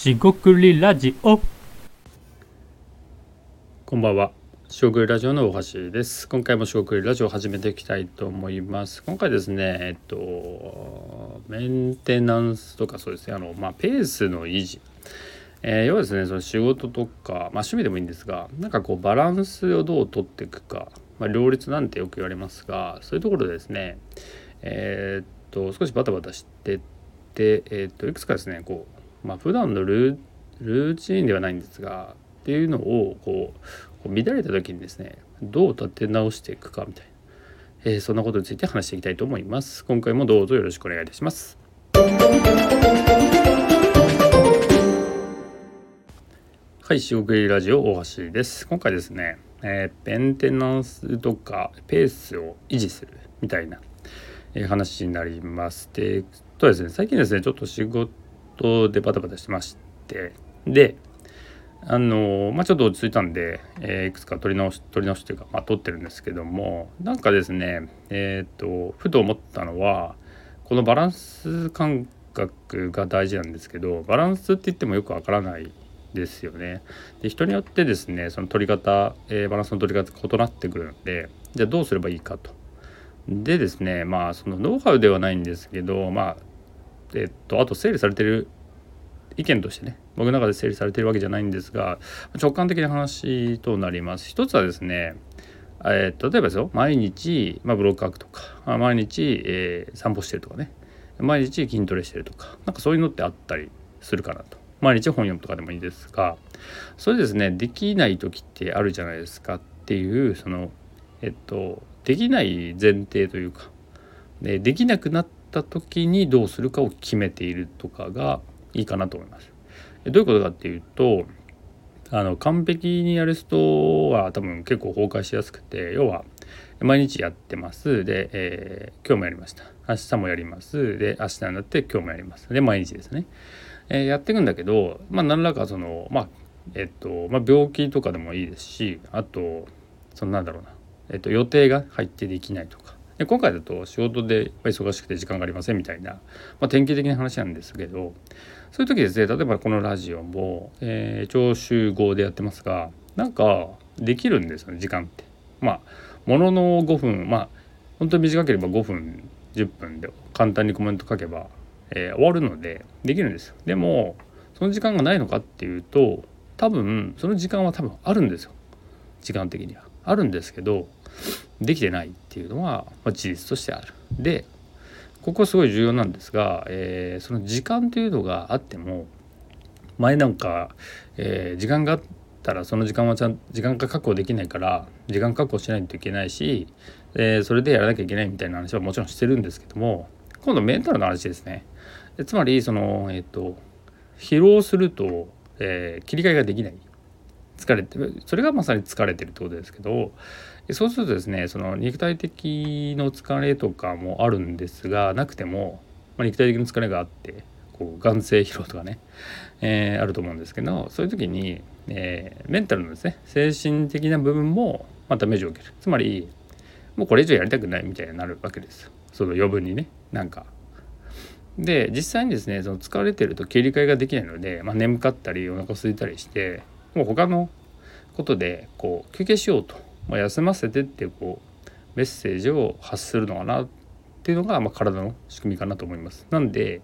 しごくりラジオこんばんは。しごくりラジオの大橋です。今回もしごくりラジオを始めていきたいと思います。今回ですね、えっと、メンテナンスとかそうですね、あの、まあ、ペースの維持。えー要はですね、その仕事とか、まあ、趣味でもいいんですが、なんかこう、バランスをどう取っていくか、まあ、両立なんてよく言われますが、そういうところでですね、えーっと、少しバタバタしてって、えーっと、いくつかですね、こう、まあ、普段のルールーチンではないんですがっていうのをこうこう乱れた時にですねどう立て直していくかみたいな、えーそんなことについて話していきたいと思います。今回もどうぞよろしくお願いいたします。はい四国ラジオ大橋です。今回ですね、えーメンテナンスとかペースを維持するみたいな、えー話になります。でとですね最近ですねちょっと仕事でバタバタしてましてであのまあちょっと落ち着いたんで、えーいくつか取り直し取り直しというかまあ取ってるんですけどもなんかですねえっ、とふと思ったのはこのバランス感覚が大事なんですけどバランスって言ってもよくわからないですよね。で人によってですねその取り方、えーバランスの取り方異なってくるのでじゃあどうすればいいかと。でですねまあそのノウハウではないんですけどまあえっとあと整理されてる意見としてね僕の中で整理されてるわけじゃないんですが直感的な話となります。一つはですねえー例えばですよ毎日、まあ、ブロック書くとか毎日、えー散歩してるとかね毎日筋トレしてるとかなんかそういうのってあったりするかなと。毎日本読むとかでもいいですがそれですねできない時ってあるじゃないですかっていうそのえっとできない前提というかでできなくなった時にどうするかを決めているとかがいいかなと思います。どういうことかっていうとあの完璧にやる人は多分結構崩壊しやすくて要は毎日やってます。で、えー今日もやりました。明日もやります。で明日になって今日もやります。で毎日ですね、えーやっていくんだけどまあ何らかそのまあえっと、まあ、病気とかでもいいですしあとそのなんだろうな、えっと、予定が入ってできないとか。で今回だと仕事で忙しくて時間がありませんみたいな、まあ、典型的な話なんですけどそういう時ですね例えばこのラジオも、えー、聴衆号でやってますがなんかできるんですよね時間って。まあものの5分まあ本当に短ければ5分10分で簡単にコメント書けば、えー終わるのでできるんですよ。でもその時間がないのかっていうと多分その時間は多分あるんですよ時間的には。あるんですけどできてないっていうのは、まあ、事実としてある。でここすごい重要なんですが、えーその時間というのがあっても前なんか、えー時間があったらその時間はちゃん時間が確保できないから時間確保しないといけないし、えーそれでやらなきゃいけないみたいな話はもちろんしてるんですけども今度メンタルの話ですね。つまりそのえっ、と疲労すると、え切り替えができない疲れてそれがまさに疲れてるってことですけどそうするとですねその肉体的の疲れとかもあるんですがなくても、まあ、肉体的な疲れがあってこう眼性疲労とかね、えーあると思うんですけどそういう時に、えーメンタルのですね精神的な部分もまたダメージを受ける。つまりもうこれ以上やりたくないみたいになるわけです。その余分にねなんか。で実際にですねその疲れてると切り替えができないので、まあ、眠かったりお腹空いたりしてもう他のことでこう休憩しようと、まあ、休ませてってこうメッセージを発するのかなっていうのが、まあ、体の仕組みかなと思います。なんで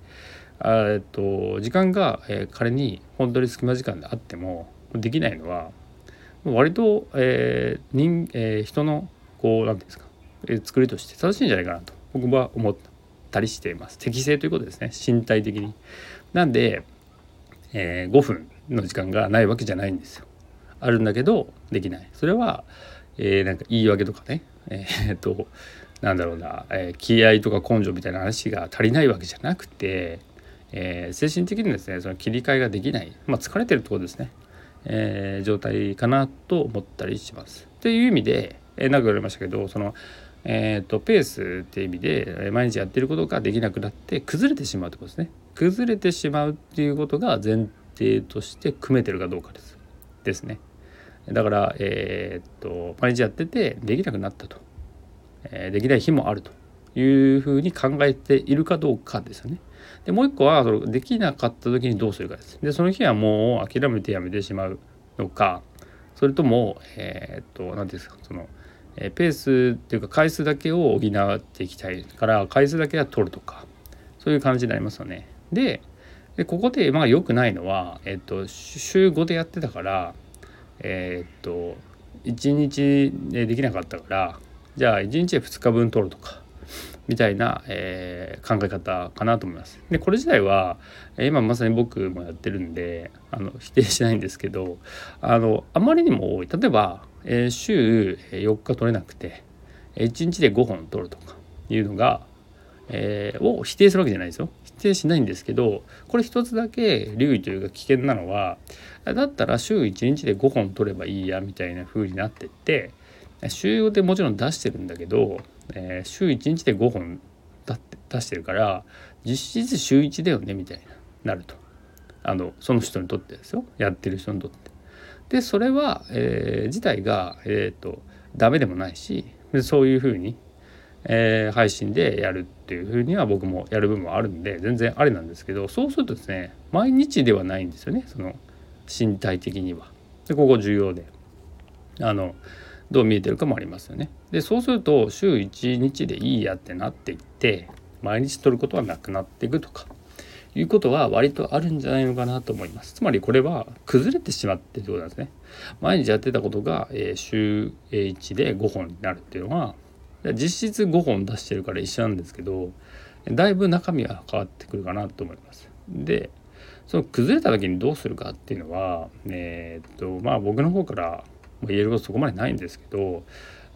えっと時間が、えー仮に本当に隙間時間であってもできないのは割と、えー人えー人のこう何ていうんですか、えー作りとして正しいんじゃないかなと僕は思ったりしています。適正ということですね身体的に。なんで、えー5分の時間がないわけじゃないんですよ。あるんだけどできない。それは、えーなんか言い訳とかね、えーっとなんだろうな、えー気合とか根性みたいな話が足りないわけじゃなくて、えー精神的にですねその切り替えができない、まあ、疲れてるってこですね、えー状態かなと思ったりします。っていう意味で、えー、なんか言われましたけどそのえー、とペースっていう意味でえ毎日やってることができなくなって崩れてしまうってことですね崩れてしまうっていうことが前提として組めてるかどうかです。ですね。だからえーっと毎日やっててできなくなったと、えーできない日もあるというふうに考えているかどうかですよね。でもう一個はそのできなかった時にどうするかです。でその日はもう諦めてやめてしまうのか。それともえー、っと何ですかそのえペースっていうか回数だけを補っていきたいから回数だけは取るとか。そういう感じになりますよね。ででここでまあ良くないのは、えっと、週5でやってたからえ、っと1日でできなかったからじゃあ1日で2日分取るとかみたいな、えー、考え方かなと思います。でこれ自体は今まさに僕もやってるんであの否定しないんですけどあのあまりにも多い例えば、えー、週4日取れなくて1日で5本取るとかいうのが、えー、を否定するわけじゃないですよ。定しないんですけどこれ一つだけ留意というか危険なのはだったら週1日で5本取ればいいやみたいな風になってって週5でもちろん出してるんだけど、えー、週1日で5本出してるから実質週1だよねみたいななるとあのその人にとってですよやってる人にとって。でそれは、えー、自体が、えーと、ダメでもないしそういうふうに、えー、配信でやるっていうふうには僕もやる部分もあるんで全然ありなんですけどそうするとですね毎日ではないんですよねその身体的には。でここ重要であのどう見えてるかもありますよね。でそうすると週1日でいいやってなっていって毎日取ることはなくなっていくとかいうことは割とあるんじゃないのかなと思います。つまりこれは崩れてしまってということなんですね。毎日やってたことが、えー、週1で5本になるっていうのは実質5本出してるから一緒なんですけどだいぶ中身は変わってくるかなと思います。でその崩れた時にどうするかっていうのはえー、っとまあ僕の方から言えることそこまでないんですけど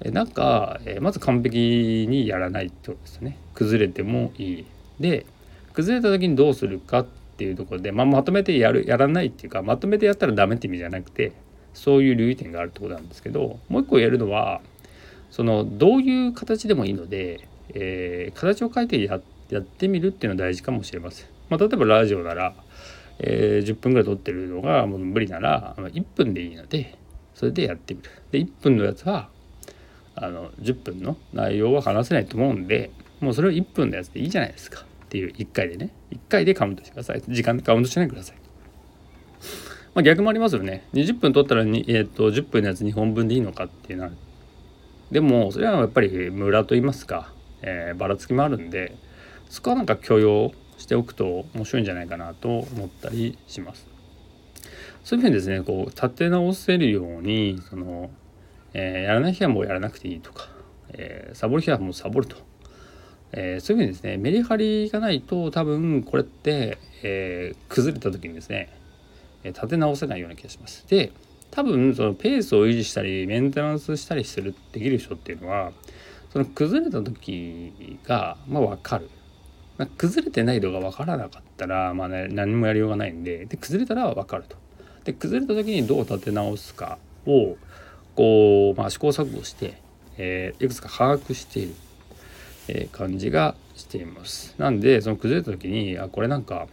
なんかまず完璧にやらないってことですね崩れてもいいで崩れた時にどうするかっていうところで、まあ、まとめてやるやらないっていうかまとめてやったらダメって意味じゃなくてそういう留意点があるってことなんですけどもう一個言えるのはそのどういう形でもいいので、えー、形を変えてやってみるっていうのは大事かもしれません。まあ、例えばラジオならえー、10分ぐらい撮ってるのがもう無理なら1分でいいのでそれでやってみる。で1分のやつはあの10分の内容は話せないと思うんでもうそれを1分のやつでいいじゃないですかっていう1回でね1回でカウントしてください時間でカウントしないでください。まあ、逆もありますよね20分取ったら、えーと、10分のやつ2本分でいいのかっていうのはでもそれはやっぱりムラと言いますか、えー、ばらつきもあるんでそこはなんか許容しておくと面白いんじゃないかなと思ったりします。そういうふうにですねこう立て直せるようにその、えー、やらない日はもうやらなくていいとか、えー、サボる日はもうサボると、えー、そういうふうにですねメリハリがないと多分これって、え崩れた時にですね立て直せないような気がします。で多分そのペースを維持したりメンテナンスしたりするできる人っていうのはその崩れた時がまあ分かる崩れてない度が分からなかったら、まあね、何もやりようがないんでで崩れたら分かると。で崩れた時にどう立て直すかをこう、まあ、試行錯誤して、えー、いくつか把握している、えー、感じがしています。なんでその崩れた時にあこれなんか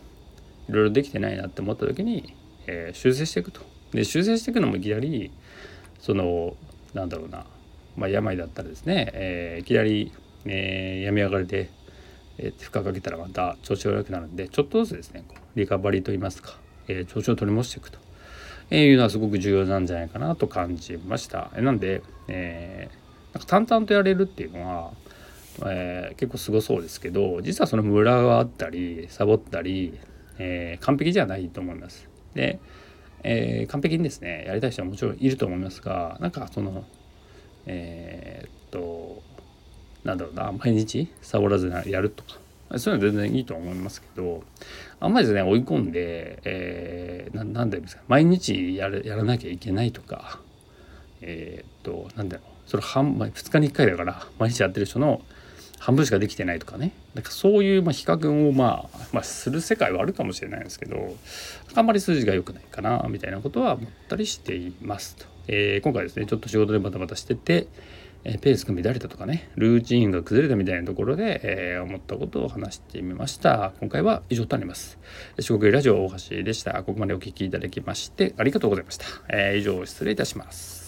いろいろできてないなって思った時に、えー、修正していくと。で修正していくのもいきなりそのなんだろうな、まあ、病だったらですね、えー、いきなり、えー、病み上がりでえー、負荷かけたらまた調子が悪くなるんでちょっとずつですねこうリカバリーといいますか、えー、調子を取り戻していくと、えいうのはすごく重要なんじゃないかなと感じました。なんで、えー、なんか淡々とやれるっていうのは、えー、結構すごそうですけど実はそのムラがあったりサボったり、えー、完璧じゃないと思います。で、えー、完璧にですねやりたい人はもちろんいると思いますがなんかそのえー、っとなんだろうな毎日サボらずやるとかそういうのは全然いいと思いますけどあんまりですね追い込んで、えー、なんだろう毎日やるやらなきゃいけないとかえー、っとなんだろうそれ半2日に1回だから毎日やってる人の半分しかできてないとかね。なんかそういうまあ比較をまあ、まあ、する世界はあるかもしれないですけどあんまり数字が良くないかなみたいなことは思ったりしていますと。えー、今回ですねちょっと仕事でバタバタしててえペースが乱れたとかねルーチンが崩れたみたいなところで、えー、思ったことを話してみました。今回は以上となります。四国ラジオ大橋でした。ここまでお聴きいただきましてありがとうございました、えー、以上失礼いたします。